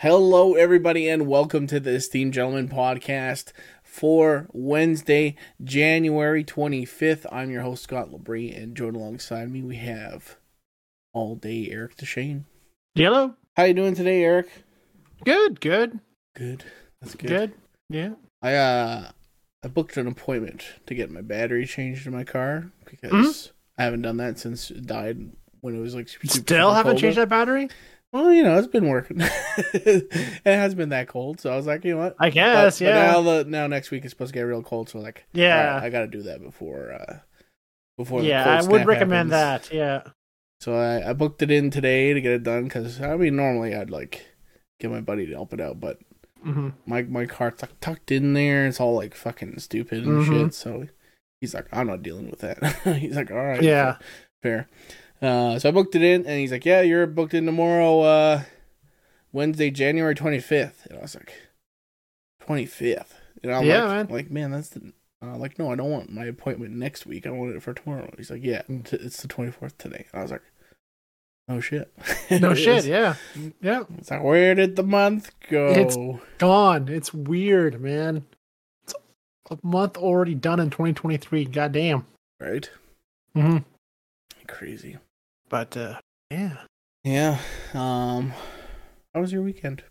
Hello, everybody, and welcome to the Esteemed Gentlemen podcast for Wednesday, January 25th. I'm your host, Scott Labrie, and joined alongside me, we have all day Eric Deshane. Hello. How you doing today, Eric? Good, good, Good. That's good. good. Yeah. I uh, I booked an appointment to get my battery changed in my car because I haven't done that since it died when it was like super, Still haven't changed out. that battery? Well, you know, it's been working. it has been that cold, so I was like, you know what? I guess, but, yeah. But now the now next week is supposed to get real cold, so like, Yeah. alright, I got to do that before uh before the yeah, I would recommend happens. that. Yeah. So I I booked it in today to get it done because I mean normally I'd like get my buddy to help it out, but hmm my my car's like tucked in there. It's all like fucking stupid and Mhm. shit. So he's like, I'm not dealing with that. he's like, all right, Yeah. fair. Uh, so I booked it in, and he's like, yeah, you're booked in tomorrow, uh, Wednesday, January 25th. And I was like, 25th. And I'm Yeah, like, man. like, man, that's the. Uh, like, no, I don't want my appointment next week. I want it for tomorrow. He's like, yeah, t- it's the 24th today. And I was like, oh shit. No shit. is. Yeah. Yeah. It's like, where did the month go? It's Gone. It's weird, man. It's a month already done in 2023. Goddamn. right? hmm Crazy. But uh, yeah, Yeah. Um, how was your weekend?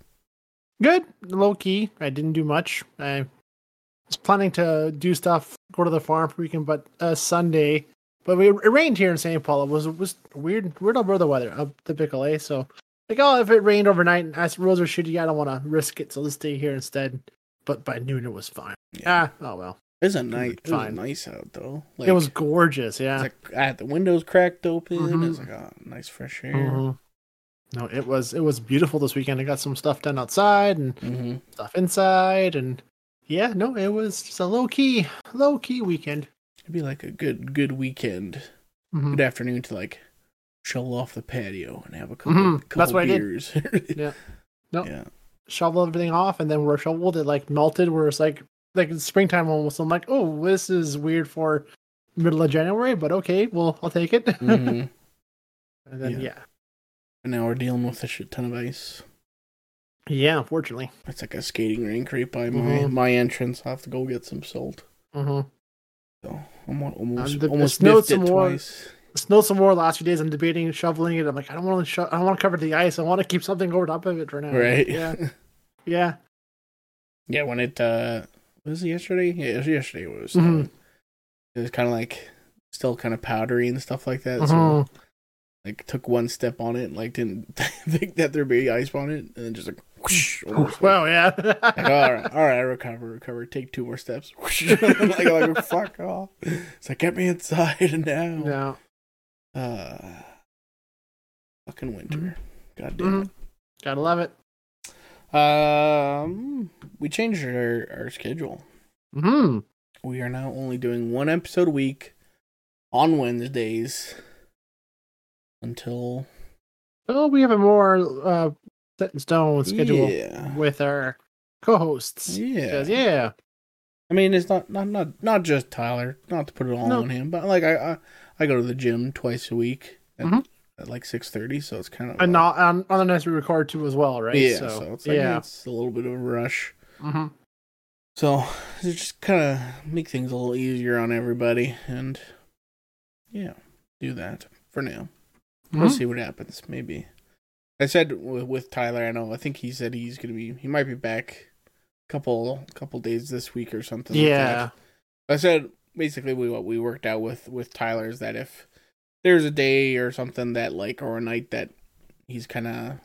good. Low key. I didn't do much. I was planning to do stuff, go to the farm for weekend, but uh, Sunday. But we, it rained here in St. Paul. It was it was weird, weird over the weather, uh, typical, eh? So, like, oh, if it rained overnight and ice roads are shitty, I don't want to risk it, so let's stay here instead. But by noon, it was fine. Yeah. Ah, oh well. It was a nice. It was nice out though. Like, it was gorgeous, yeah. It's like I had the windows cracked open. Mhm. It was like oh, nice fresh air. Mhm. No, it was it was beautiful this weekend. I got some stuff done outside and Mm-hmm. stuff inside, and yeah, no, it was just a low key, low key weekend. It'd be like a good, good weekend, Mhm. good afternoon to like shovel off the patio and have a couple, Mhm. couple That's what I did. beers. Yeah. Nope. Yeah. shovel everything off, and then we're shoveled. It like melted. Where it's like like springtime almost. I'm like, oh, this is weird for middle of January, but okay, well, I'll take it. Mhm. and then Yeah. yeah. and now we're dealing with a shit ton of ice. yeah, unfortunately. It's like a skating rink right by my Mhm. my entrance. I'll have to go get some salt. hmm So I'm almost Um, the- almost snowed some more. Snowed some more last few days. I'm debating shoveling it. I'm like, I don't want to. Sho- I don't want to cover the ice. I want to keep something over top of it for now. Right. Yeah. Yeah. Yeah, when it uh was it yesterday? Yeah, it was yesterday it was Mhm. it was kinda like still kind of powdery and stuff like that. So Mhm. like took one step on it, and, like didn't think that there'd be ice on it, and then just like whoosh, like, Well, yeah. like, all right, all right, recover, recover, take two more steps. Like, like fuck off. It's like get me inside now. yeah. Uh fucking winter. Mhm. God damn it. Gotta love it. Um we changed our, our schedule. Hmm. We are now only doing one episode a week on Wednesdays until Oh, we have a more uh, set in stone schedule Yeah. with our co-hosts. Yeah, yeah. I mean, it's not not not not just Tyler. Not to put it all No. on him, but like I I, I go to the gym twice a week Mhm. At like six thirty, so it's kind of And not on, on the nights we record too as well, right? yeah. So, it's like yeah. it's a little bit of a rush. hmm So it just kind of make things a little easier on everybody, and yeah, do that for now. We'll Mhm. see what happens. Maybe. I said with, with Tyler. I know. I think he said he's gonna be. He might be back. A couple couple days this week or something. like that. Yeah. I said basically we what we worked out with with Tyler is that if there's a day or something that like or a night that he's kind of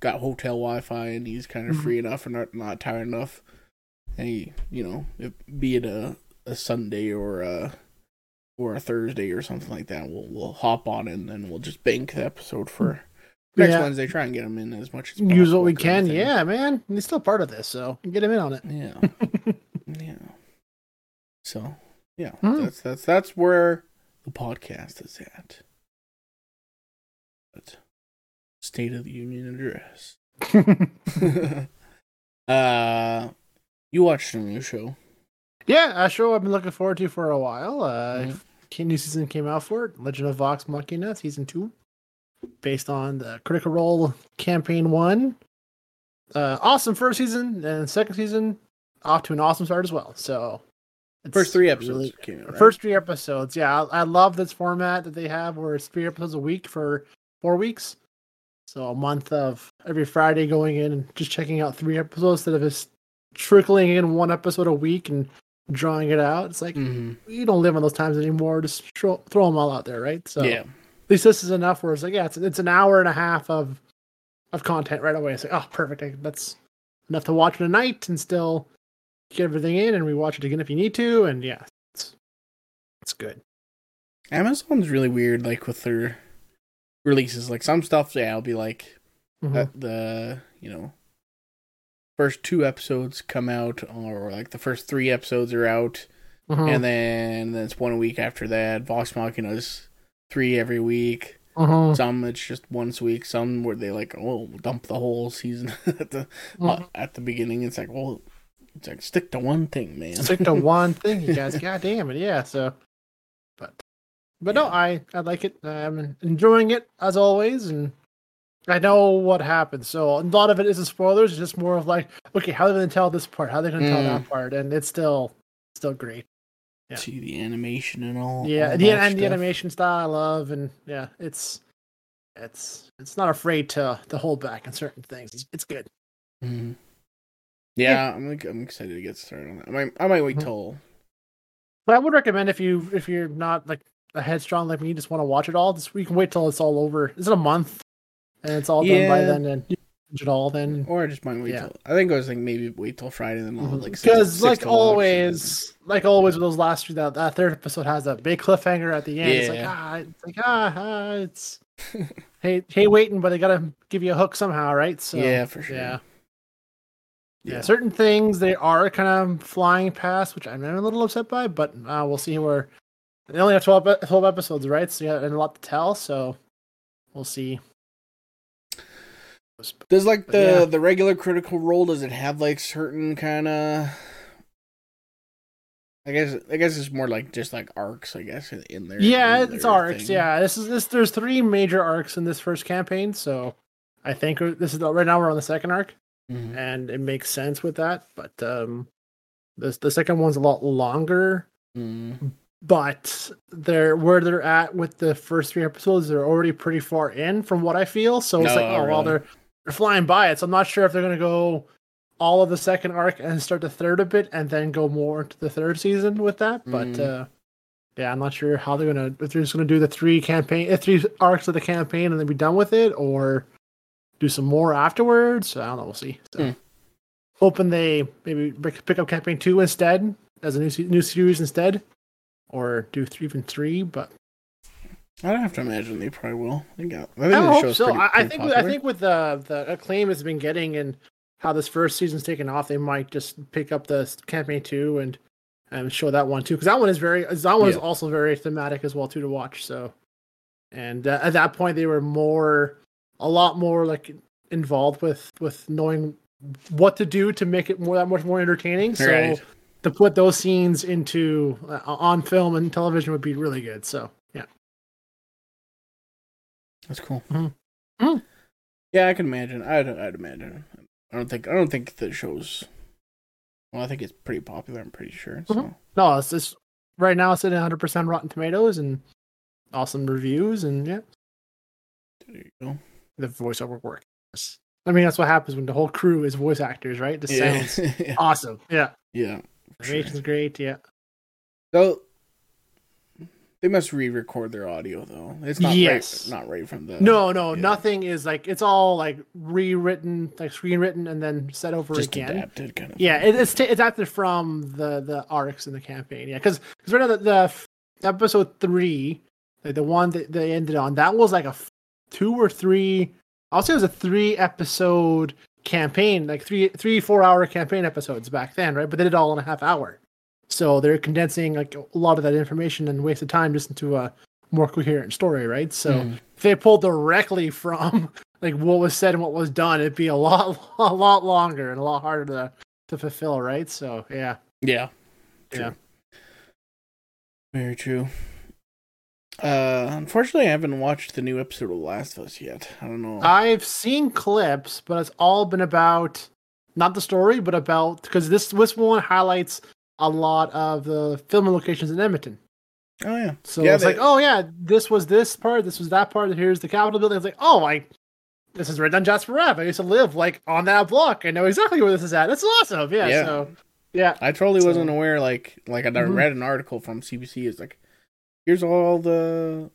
got hotel Wi-Fi and he's kind of Mhm. free enough and not not tired enough, and he you know if, be it a a Sunday or a or a Thursday or something like that, we'll we'll hop on and then we'll just bank the episode for next Yeah. Wednesday. Try and get him in as much as possible. Use what we can. Yeah, man. He's still part of this, so get him in on it. Yeah. yeah. So yeah, Hmm. that's that's that's where the podcast is at. But State of the Union address. uh you watched a new show. yeah, a show I've been looking forward to for a while. Uh, Mhm. New season came out for it. Legend of Vox Machina season two, based on the Critical Role campaign one. uh, awesome first season and second season off to an awesome start as well. So it's First three episodes really- came out. Right? First three episodes, yeah, I, I love this format that they have, where it's three episodes a week for four weeks. So a month of every Friday going in and just checking out three episodes instead of just trickling in one episode a week and drawing it out. It's like Mhm. we don't live in those times anymore. Just throw, throw them all out there, right? So yeah, at least this is enough where it's like, yeah, it's, it's an hour and a half of of content right away. It's like, oh, perfect. I- That's enough to watch in a night and still get everything in and we watch it again if you need to. And yeah, it's it's good. Amazon's really weird, like with their releases. Like some stuff, yeah, I'll be like Mhm. uh, the you know first two episodes come out, or like the first three episodes are out, Mhm. and then then it's one week after that. Vox Machina's three every week. Mhm. Some it's just once a week. Some where they like oh dump the whole season at the Mhm. at the beginning. It's like well, it's like stick to one thing, man. Stick to one thing, you guys. God damn it, yeah. So, but but no, I I like it. I'm enjoying it as always, and I know what happens. So a lot of it isn't spoilers. It's just more of like, okay, how are they going to tell this part? How are they going to tell Mm. that part? And it's still still great. Yeah. See the animation and all. Yeah, all the that and the animation style I love, and yeah, it's it's it's not afraid to to hold back on certain things. It's, it's good. Mhm. Yeah, I'm like I'm excited to get started on that. I might I might wait Mhm. till But I would recommend if you if you're not like a headstrong like me, you just want to watch it all. Just we can wait till it's all over. Is it a month? And it's all done by Yeah. then, and watch it all then. or I just might wait Yeah. till I think I was like maybe wait till Friday then I'll like Because like watch and always, like always with those last two, that, that third episode has a big cliffhanger at the end. It's like Yeah. ah, it's like ah, ah it's hey hey waiting, but they gotta give you a hook somehow, right? So yeah, for sure. yeah. Yeah. Yeah, certain things they are kind of flying past, which I'm a little upset by, but uh, we'll see where they only have 12, 12 episodes, right? So yeah, and a lot to tell, so we'll see. Does like the yeah. the regular critical role does it have like certain kind of I guess I guess it's more like just like arcs I guess in, there. Yeah, in it's arcs. thing. Yeah, this is this. There's three major arcs in this first campaign, so I think this is the, right now we're on the second arc, Mhm. and it makes sense with that. But um, this the second one's a lot longer. Mhm. but they're where they're at with the first three episodes they're already pretty far in from what i feel so it's No, like oh well they're they're flying by it so i'm not sure if they're going to go all of the second arc and start the third a bit and then go more into the third season with that but Mm. uh yeah i'm not sure how they're going to if they're just to do the three campaign uh, three arcs of the campaign and then be done with it or do some more afterwards i don't know we'll see so Hmm. hoping they maybe pick pick up campaign two instead as a new new series instead or do three even three, but I don't have to imagine they probably will. I think, I think I the hope show's so. pretty- I, I think with, I think with the the acclaim it's been getting and how this first season's taken off, they might just pick up the campaign two and and show that one too because that one is very that one is also very thematic as well too to watch. So, and uh, at that point they were more a lot more like involved with with knowing what to do to make it more that much more entertaining. So Right. to put those scenes into uh, on film and television would be really good. So yeah. That's cool. Mhm. Mhm. Yeah, I can imagine. I'd, I'd imagine. I don't think. I don't think the show's. Well, I think it's pretty popular. I'm pretty sure. So Mhm. No, it's just right now it's at 100 percent Rotten Tomatoes and awesome reviews and yeah, there you go. The voiceover work. I mean, that's what happens when the whole crew is voice actors, right? Just Yeah. sounds yeah. awesome. Yeah, Yeah. for sure. great. Yeah, So they must re-record their audio though. It's not Yes. right, not right from the no, no, yeah. nothing is like it's all like rewritten, like screenwritten, and then set over just again. adapted kind of. Yeah, it, it's ta it's adapted from the the arcs in the campaign. Yeah, because right now the, the episode three, like the one that they ended on, that was like a two or three. I'll say it was a three episode campaign, like three three four hour campaign episodes back then, right? But they did all in a half hour, so they're condensing like a lot of that information and waste of time just into a more coherent story, right? So Mhm. if they pulled directly from like what was said and what was done, it'd be a lot a lot longer and a lot harder to to fulfill, right? So yeah, Yeah. Yeah. Very true. Uh, unfortunately, I haven't watched the new episode of Last of Us yet. I don't know. I've seen clips, but it's all been about not the story, but about because this this one highlights a lot of the filming locations in Edmonton. oh yeah, So Yeah, it's they- like, oh yeah, this was this part, this was that part. Here's the Capitol building. It's like, oh, like this is right on Jasper Ave. I used to live like on that block. I know exactly where this is at. That's awesome. Yeah. Yeah. So yeah. I totally So- wasn't aware. Like, like I Mhm. read an article from CBC. It's like, here's all the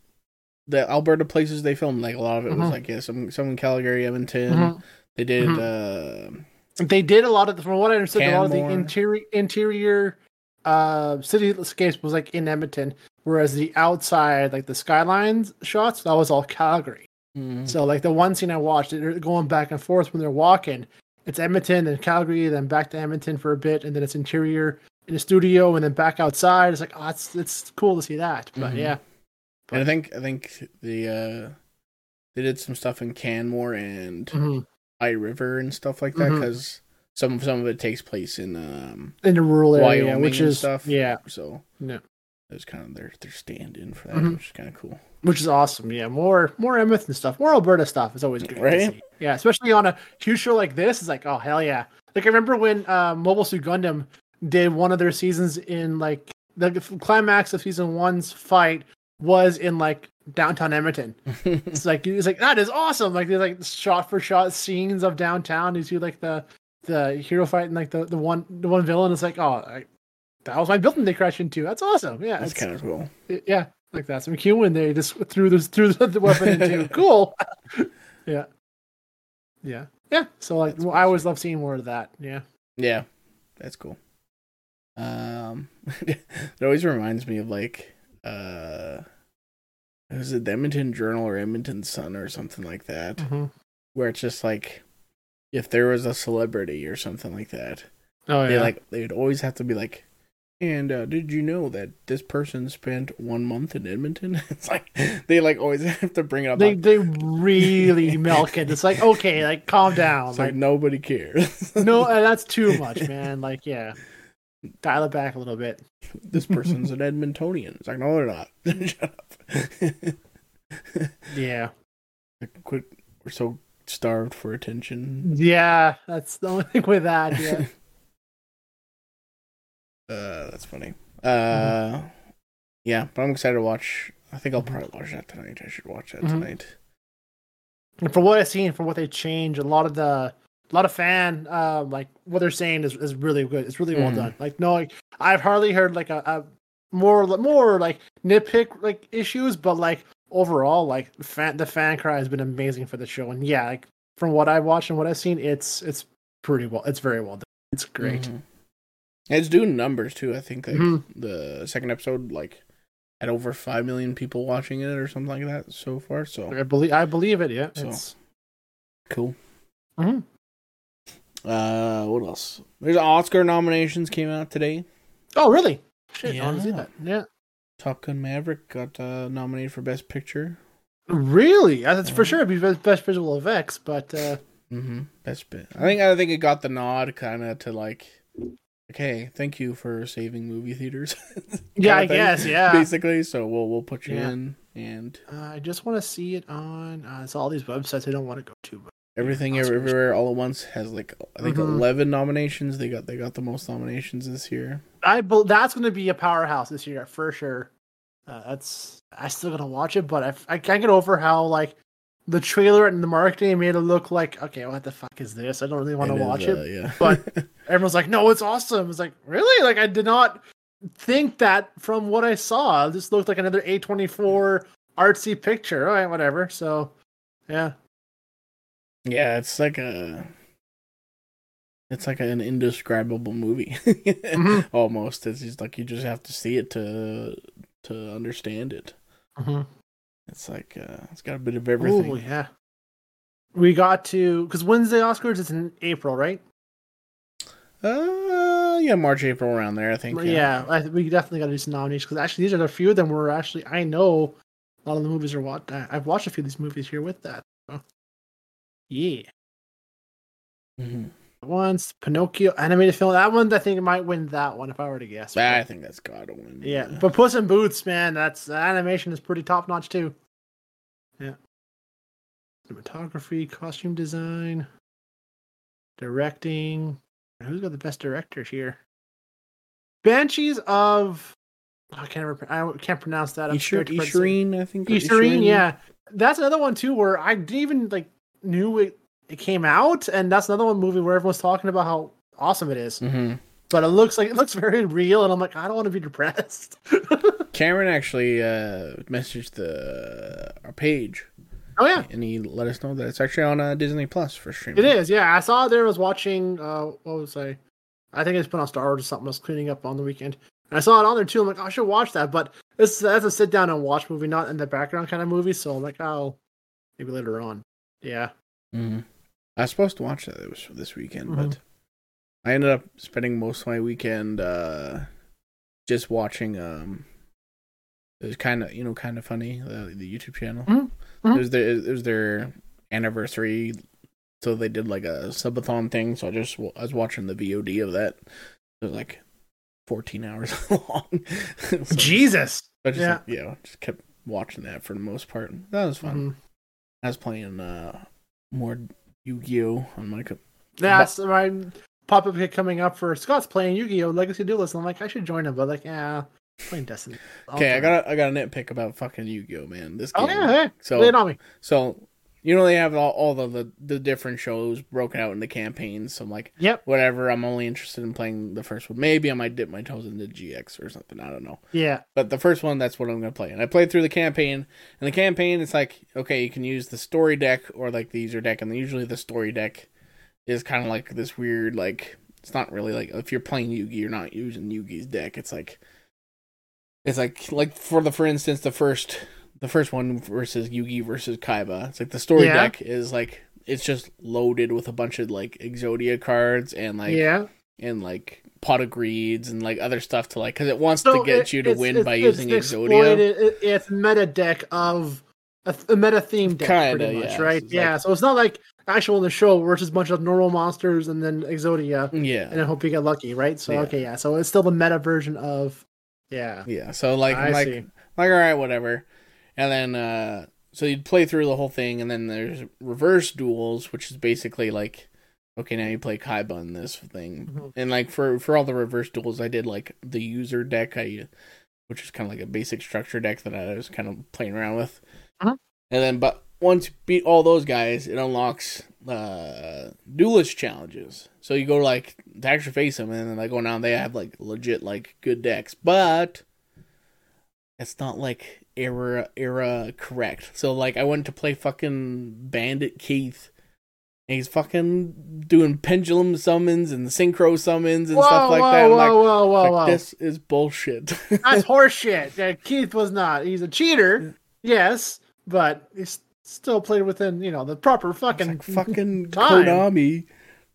the Alberta places they filmed. Like a lot of it was Mhm. like yeah, some some in Calgary, Edmonton. Mhm. They did. Mhm. uh They did a lot of, from what I understood, a lot of the interior interior uh cityscapes was like in Edmonton, whereas the outside, like the skylines shots, that was all Calgary. mm, So like the one scene I watched, they're going back and forth when they're walking. It's Edmonton and Calgary, then back to Edmonton for a bit, and then it's interior in the studio, and then back outside. It's like, oh, it's it's cool to see that. But Mhm. yeah, And I think I think the uh they did some stuff in Canmore and Mhm. High River and stuff like that because some some of it takes place in um in the rural area, which is stuff. yeah, so Yeah. it was kind of their their stand in for that, Mhm. which is kind of cool. which is awesome. Yeah, more more Edmonton stuff, more Alberta stuff is always great. to Right? see. Yeah, especially on a huge show like this. It's like, oh hell yeah! Like I remember when uh, Mobile Suit Gundam did one of their seasons in like the climax of season one's fight was in like downtown Edmonton. It's like it's like that is awesome. Like there's like shot for shot scenes of downtown. You see like the the hero fighting like the, the one the one villain. It's like oh I, that was my building they crashed into. That's awesome. Yeah, That's kind of cool. yeah, like that's MacEwan. They just threw this threw the, the weapon into. cool. yeah, yeah, yeah. So like well, I always love seeing more of that. Yeah. Yeah, that's cool. Um, it always reminds me of like uh, was it the Edmonton Journal or Edmonton Sun or something like that, Mm-hmm. where it's just like if there was a celebrity or something like that, Oh They like they would always have to be like. And uh, did you know that this person spent one month in Edmonton? It's like they like always have to bring it up. they like, they really milk it. It's like okay, like calm down. it's like Like nobody cares. no, uh, that's too much, man. Like yeah, dial it back a little bit. this person's an Edmontonian. It's like no, they're not. Shut up. Yeah, quit. We're so starved for attention. yeah. That's the only thing with that. Yeah. Uh, that's funny. Uh, yeah, but I'm excited to watch. I think I'll probably watch that tonight. I should watch that Mhm. tonight. And from what I've seen, from what they changed, a lot of the a lot of fan uh, like what they're saying is, is really good. It's really well Mhm. done. Like no, like, I've hardly heard like a, a more more like nitpick like issues, but like overall, like fan the fan cry has been amazing for the show. And yeah, like from what I've watched and what I've seen, it's it's pretty well. It's very well done. It's great. Mhm. It's doing numbers too. I think like Mhm. the second episode like had over five million people watching it or something like that so far. So I believe I believe it. Yeah, So- it's cool. Mhm. Uh, what else? There's Oscar nominations came out today. oh really? Shit, I want to see Yeah. that. Yeah, Top Gun Maverick got uh, nominated for Best Picture. really? That's for sure. It'd be best, best visual effects, but uh, Mm-hmm. Best bit. I think I think it got the nod, kind of to like, okay, thank you for saving movie theaters. yeah, I thing, guess. Yeah, Basically, so we'll we'll put you Yeah. in, and Uh, I just want to see it on. Uh, it's all these websites I don't want to go to. But everything Oscars. everywhere all at once has like I think Mhm. eleven nominations. They got they got the most nominations this year. I bel that's going to be a powerhouse this year for sure. Uh, that's I still gotta watch it, but I, I can't get over how like the trailer and the marketing made it look like okay, what the fuck is this? I don't really want to is, watch uh, it. Yeah, but- Everyone's like, no, it's awesome. It's like really like I did not think that from what I saw. This looked like another A twenty four artsy picture. All right, whatever. So yeah, yeah, it's like a. It's like an indescribable movie, Mhm. almost. It's just like you just have to see it to to understand it. Mhm. It's like uh, it's got a bit of everything. Yeah. We got to because when's the Oscars? It's in April, right? Uh, yeah, March, April, around there. I think. Yeah, I, we definitely got to do some nominations because actually these are a few of them where actually I know a lot of the movies are what I've watched a few of these movies here with that. Yeah. hmm once. Pinocchio animated film. That one, I think, it might win that one if I were to guess. I think that's gotta win. Yeah, but Puss in Boots, man, that's the animation is pretty top notch too. Yeah. Cinematography, costume design, directing. Who's got the best director here? Banshees of I can't remember, I can't pronounce that. I'm Ishir- scared to pronounce it. Ishireen, I think. Ishireen, yeah. That's another one too where I didn't even like knew it it came out, and that's another one movie where everyone's talking about how awesome it is. hmm But it looks like it looks very real, and I'm like, I don't want to be depressed. Cameron actually uh, messaged the our page, oh yeah, and he let us know that it's actually on uh, Disney Plus for streaming. it is. Yeah, I saw there. I was watching. Uh, what was I? I think it's put on Star Wars or something. I was cleaning up on the weekend. And I saw it on there too. I'm like, oh, I should watch that. But this that's a sit down and watch movie, not in the background kind of movie. So I'm like, oh, maybe later on. Yeah. hmm I was supposed to watch that it was this weekend, Mhm. but I ended up spending most of my weekend uh, just watching. Um, it was kind of you know kind of funny the, the YouTube channel. Mhm. Mhm. It was their it was their anniversary, so they did like a subathon thing. So I just I was watching the VOD of that. It was like fourteen hours long. So Jesus. I just yeah. like, yeah, just kept watching that for the most part. That was fun. I was playing uh more Yu-Gi-Oh on my co- That's my pop up hit coming up for Scott's playing Yu Gi Oh Legacy Duelist. I'm like, I should join him, but like, yeah, playing Destiny. Okay, I got a, I got a nitpick about fucking Yu-Gi-Oh, man. This game. Oh yeah, hey, so lay it on me. so you know they have all, all the, the the different shows broken out into campaigns. So I'm like, Yep. whatever. I'm only interested in playing the first one. Maybe I might dip my toes into GX or something. I don't know. Yeah. But the first one, that's what I'm gonna play. And I played through the campaign. And the campaign, it's like okay, you can use the story deck or like the user deck, and usually the story deck is kind of like this weird like it's not really like if you're playing Yugi, you're not using Yugi's deck. It's like it's like like for the for instance the first the first one versus Yugi versus Kaiba. It's like the story Yeah. deck is like it's just loaded with a bunch of like Exodia cards and like yeah. and like pot of greeds and like other stuff to like because it wants So to get it- you to it's- win it's- by it's using Exodia. it- it's meta deck of a, a meta theme deck, Kinda, pretty much, yeah. right? So yeah. like- so it's not like actual in the show where it's just a bunch of normal monsters and then Exodia, Yeah, and I hope you get lucky, right? So Yeah. okay, yeah. So it's still the meta version of, yeah. yeah. So like I like see. like all right, whatever. And then uh so you'd play through the whole thing, and then there's reverse duels, which is basically like okay, now you play Kaiba in this thing, Mhm. and like for for all the reverse duels, I did like the user deck, I which is kind of like a basic structure deck that I was kind of playing around with, Uh-huh. and then but once you beat all those guys, it unlocks uh duelist challenges. So you go like to actually face them, and then like go down, they have like legit like good decks, but it's not like era era correct. So like I went to play fucking Bandit Keith. And he's fucking doing pendulum summons and synchro summons and whoa, stuff like whoa, that. I'm whoa, like, whoa, whoa, like, whoa! this is bullshit. That's horseshit. Yeah, Keith was not. He's a cheater, yes, but he's still played within you know the proper fucking like fucking time. Konami,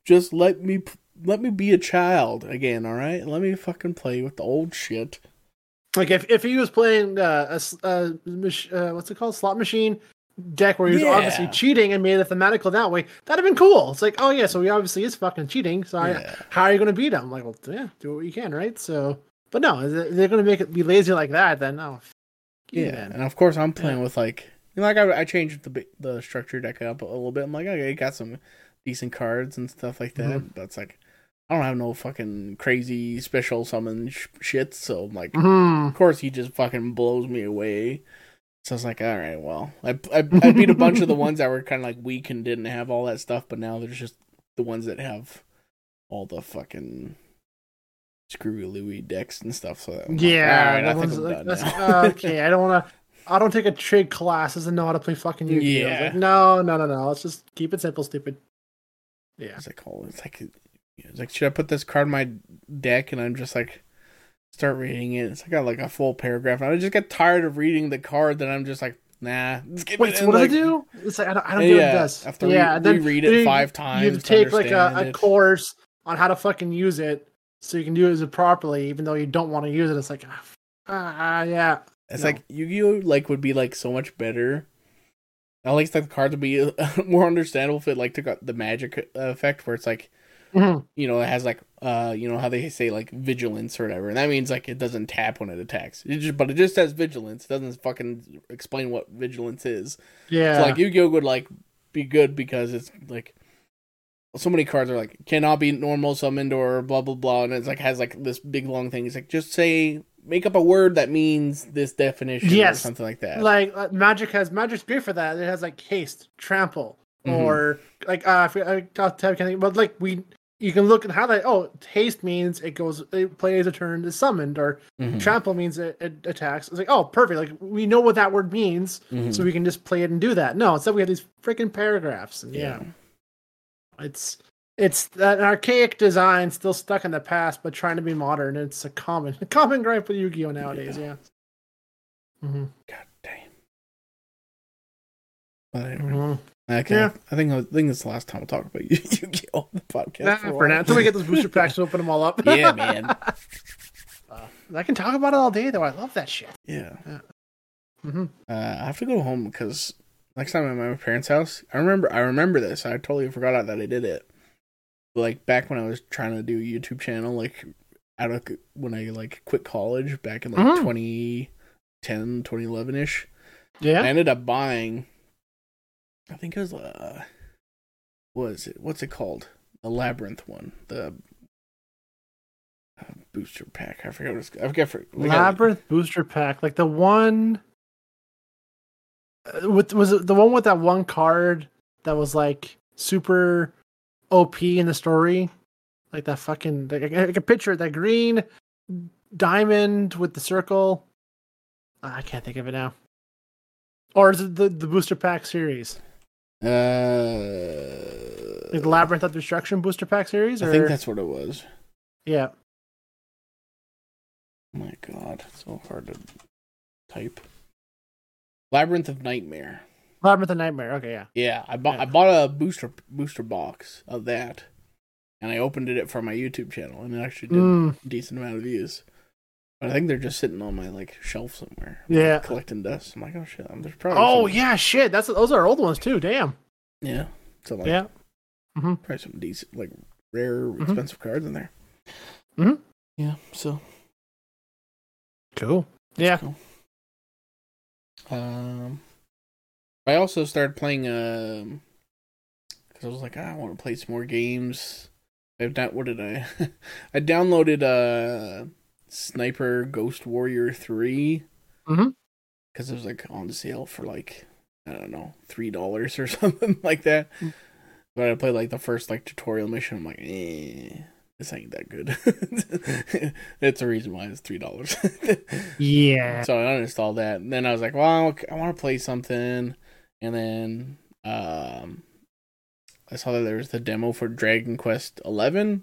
just let me let me be a child again, all right? Let me fucking play with the old shit. Like if, if he was playing uh, a uh, mach- uh, what's it called slot machine deck where he was Yeah. obviously cheating and made it thematical that way, that'd have been cool. It's like, oh yeah, so he obviously is fucking cheating. So I, how are you going to beat him? like, well, yeah, do what you can, right? So, but no, they're going to make it be lazy like that. Then no, f- Yeah, man. and of course I'm playing Yeah. with like, you know, like I, I changed the the structure deck up a little bit. I'm like, okay, got some decent cards and stuff like that. Mm-hmm. That's like, I don't have no fucking crazy special summon sh- shit. So I'm like, Mhm. of course he just fucking blows me away. So I was like, all right, well, I I, I beat a bunch of the ones that were kind of like weak and didn't have all that stuff, but now there's just the ones that have all the fucking screwy Louis decks and stuff. So I'm like, Yeah, all right, I think I'm like- done that's- now. okay, I don't want to. I don't take a trade classes and know how to play fucking Yu-Gi-Oh. Yeah. Like, no, no, no, no. Let's just keep it simple, stupid. Yeah. It's like, oh, it's like, it's like, should I put this card in my deck? And I'm just like, start reading it. It's like got like a full paragraph. And I just get tired of reading the card. That I'm just like, nah. Wait, it. so what like, does it do? It's like I don't, I don't what Yeah, it does. I have to re- then reread it five times You to take like a, a course on how to fucking use it, so you can do it properly, even though you don't want to use it. It's like, ah, ah, yeah, It's No. like Yu-Gi-Oh like would be like so much better. At least like the cards would be more understandable if it like took out the magic effect, where it's like Mhm. you know, it has like uh, you know how they say like vigilance or whatever, and that means like it doesn't tap when it attacks. It just, but it just says vigilance. It doesn't fucking explain what vigilance is. Yeah. So like Yu-Gi-Oh would like be good because it's like so many cards are like cannot be normal summoned or blah blah blah, and it's like has like this big long thing. It's like just say make up a word that means this definition or Yes. something like that. like uh, magic has magic's great for that. It has like haste, trample, Mhm. or like uh, I I tell- can't think- but like we you can look at how highlight. Oh, haste means it goes it plays a turn is summoned, or Mhm. trample means it, it attacks. It's like oh, perfect. Like we know what that word means, Mhm. so we can just play it and do that. No, instead we have these freaking paragraphs, and yeah, it's. It's an archaic design still stuck in the past, but trying to be modern. It's a common, a common gripe with Yu-Gi-Oh nowadays. Yeah. hmm God damn. Mm-hmm. okay. Yeah. I think I think it's the last time we'll talk about Yu- Yu-Gi-Oh on the podcast. Nah, for for now, until we get those booster packs, open them all up. yeah, man. I can talk about it all day, though. I love that shit. Yeah. hmm Uh, I have to go home because next time I'm at my parents' house, I remember I remember this. I totally forgot that I did it. Like back when I was trying to do a YouTube channel, like out of when I like quit college back in like Mhm. 2010, 2011 ish. Yeah. I ended up buying. I think it was uh, what is it? What's it called? The labyrinth one. The uh, booster pack. I forget what it's. I forget. For, Labyrinth booster pack, like the one. uh, With was it the one with that one card that was like super OP in the story, like that fucking like, I picture that green diamond with the circle. Ah, I can't think of it now. Or is it the, the booster pack series? Uh, the Labyrinth of Destruction booster pack series? Or... I think that's what it was. yeah. Oh my god, it's so hard to type. Labyrinth of Nightmare. Labyrinth of Nightmare. Okay, yeah. Yeah, I bought Yeah. I bought a booster booster box of that, and I opened it for my YouTube channel, and it actually did Mm, a decent amount of views. I think they're just sitting on my like shelf somewhere, Yeah. collecting dust. I'm like, oh shit, I'm there's probably Oh some- yeah, shit. That's those are old ones too. Damn. yeah. So like, Yeah. Mm-hmm. probably some decent, like rare, expensive cards in there. Mhm. Yeah. So Cool. Yeah. Cool. Um, I also started playing um because I was like, ah, I want to play some more games. I've not. What did I? I downloaded uh Sniper Ghost Warrior three. Mhm. Because it was like on sale for like I don't know three dollars or something like that. Mm. But I played like the first like tutorial mission. I'm like, eh, this ain't that good. That's the reason why it's three dollars. Yeah. So I uninstalled that, and then I was like, "Well, I want to play something," and then um, I saw that there was the demo for Dragon Quest Eleven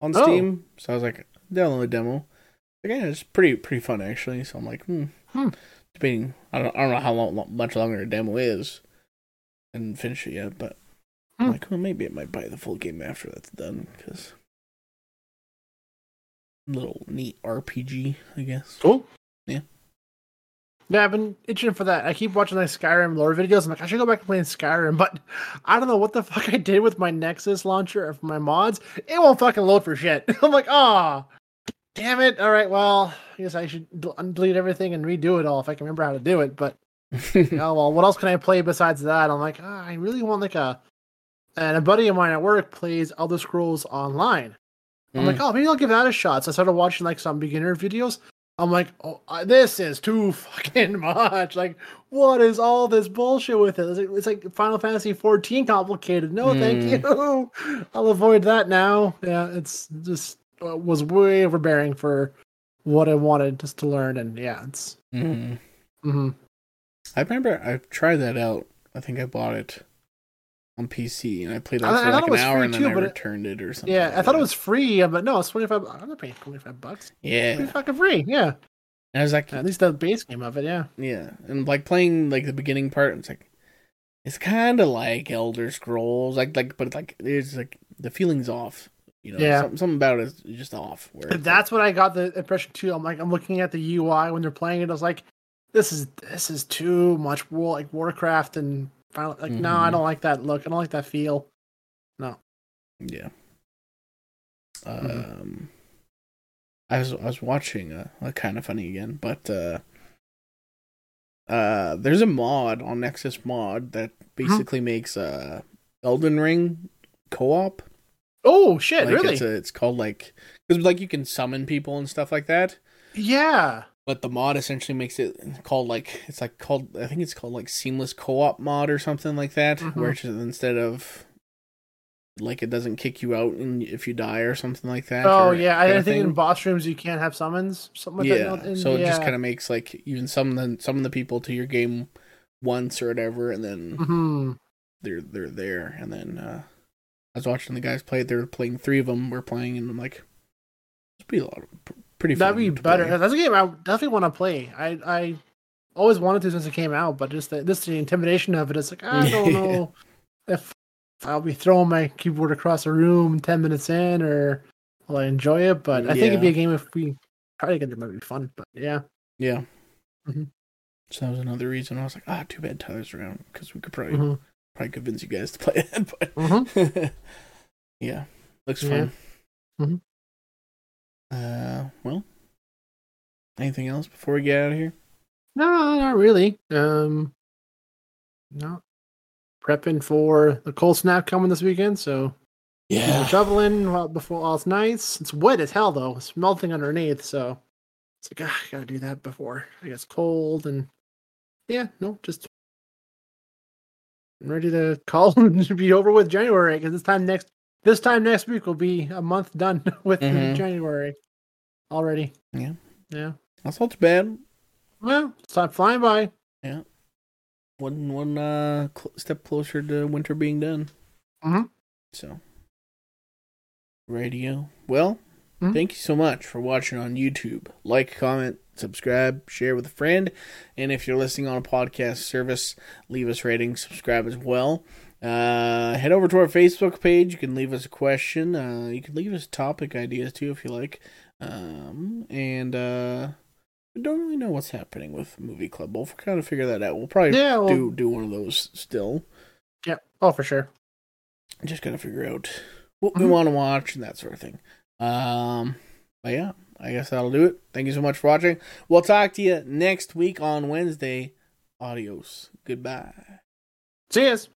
on Oh. Steam. So I was like, "Download the demo." Like, yeah, it's pretty pretty fun actually. So I'm like, hmm, Hmm. debating. I don't I don't know how long, much longer the demo is, and finish it yet, but I'm Hmm. like, well, maybe I might buy the full game after that's done because little neat RPG, I guess. Cool. Yeah. Yeah, I've been itching for that. I keep watching like Skyrim lore videos. I'm like, I should go back and play Skyrim, but I don't know what the fuck I did with my Nexus launcher or my mods. It won't fucking load for shit. I'm like, oh, damn it. All right, well, I guess I should del- delete everything and redo it all if I can remember how to do it. But oh well, what else can I play besides that? I'm like, ah, I really want like a. And a buddy of mine at work plays Elder Scrolls Online. I'm like, oh, maybe I'll give that a shot. So I started watching like some beginner videos. I'm like, oh, I- this is too fucking much. Like, what is all this bullshit with it? It's like, it's like Final Fantasy 14 complicated. No, thank Mm. you. I'll avoid that now. Yeah, it's just uh, was way overbearing for what I wanted just to learn. And yeah, it's. Mhm. hmm I remember I tried that out. I think I bought it on PC and I played I- that I for thought like an hour and then too, I but it- returned it or something. Yeah, like I thought it was free, but no, it's 25. I'm not paying 25 bucks. Yeah, Pretty fucking free. Yeah. and I was like, At least the base game of it. Yeah. yeah, and like playing like the beginning part. It's like it's kind of like Elder Scrolls, like like, but like there's like the feeling's off. You know, Yeah. something, something about it is just off. That's what I got the impression too. I'm like, I'm looking at the UI when they're playing it. I was like, this is this is too much war like Warcraft and Final. Like, no, I Mhm. don't like that look. I don't like that feel. No. yeah, Um, I was I was watching uh, uh kind of funny again, but uh, uh, there's a mod on Nexus Mod that basically makes uh Elden Ring co-op. Oh shit! Like really? it's a, it's called like because like you can summon people and stuff like that. Yeah. But the mod essentially makes it called like it's like called I think it's called like seamless co-op mod or something like that, Mhm. where it's instead of like it doesn't kick you out and if you die or something like that. Oh yeah. I, think in boss rooms you can't have summons. Something like yeah. so it just kind of makes like even some of the some of the people to your game once or whatever, and then Mhm. they're they're there, and then uh I was watching the guys play. They were playing three of them. Were playing, and I'm like, it's be a lot of pr- pretty. That'd be better. play. That's a game I definitely want to play. I I always wanted to since it came out, but just the, just the intimidation of it. It's like I don't know if I'll be throwing my keyboard across the room ten minutes in, or will I enjoy it? But I think it'd be a game if we try to get it, might be fun. But yeah, Yeah. Mhm. So that was another reason I was like, ah, too bad Tyler's around because we could probably Mhm. Probably convince you guys to play it. But Mhm. yeah, looks Yeah. fun. Mhm. Uh, well, anything else before we get out of here? no, not really. Um, no, prepping for the cold snap coming this weekend, so yeah. shoveling while before while it's nice. It's wet as hell though. It's melting underneath, so it's like ah, I gotta do that before it gets cold and yeah, no, just I'm ready to call and be over with January because this time next this time next week will be a month done with Mhm. January already. Yeah. yeah. That's not too bad. Well, it's time flying by. Yeah, one one uh cl- step closer to winter being done. Mhm. So, radio. Well, Mhm. thank you so much for watching on YouTube. Like, comment, subscribe, share with a friend, and if you're listening on a podcast service, leave us ratings, subscribe as well. Uh, head over to our Facebook page. You can leave us a question. Uh, you can leave us topic ideas too if you like. Um, and uh, don't really know what's happening with Movie Club. We'll kind of figure that out. We'll probably Yeah, well, do do one of those still. yeah. Oh, for sure. Just gotta figure out what we Mhm. want to watch and that sort of thing. Um, but yeah, I guess that'll do it. Thank you so much for watching. We'll talk to you next week on Wednesday. Adios. Goodbye. Yous.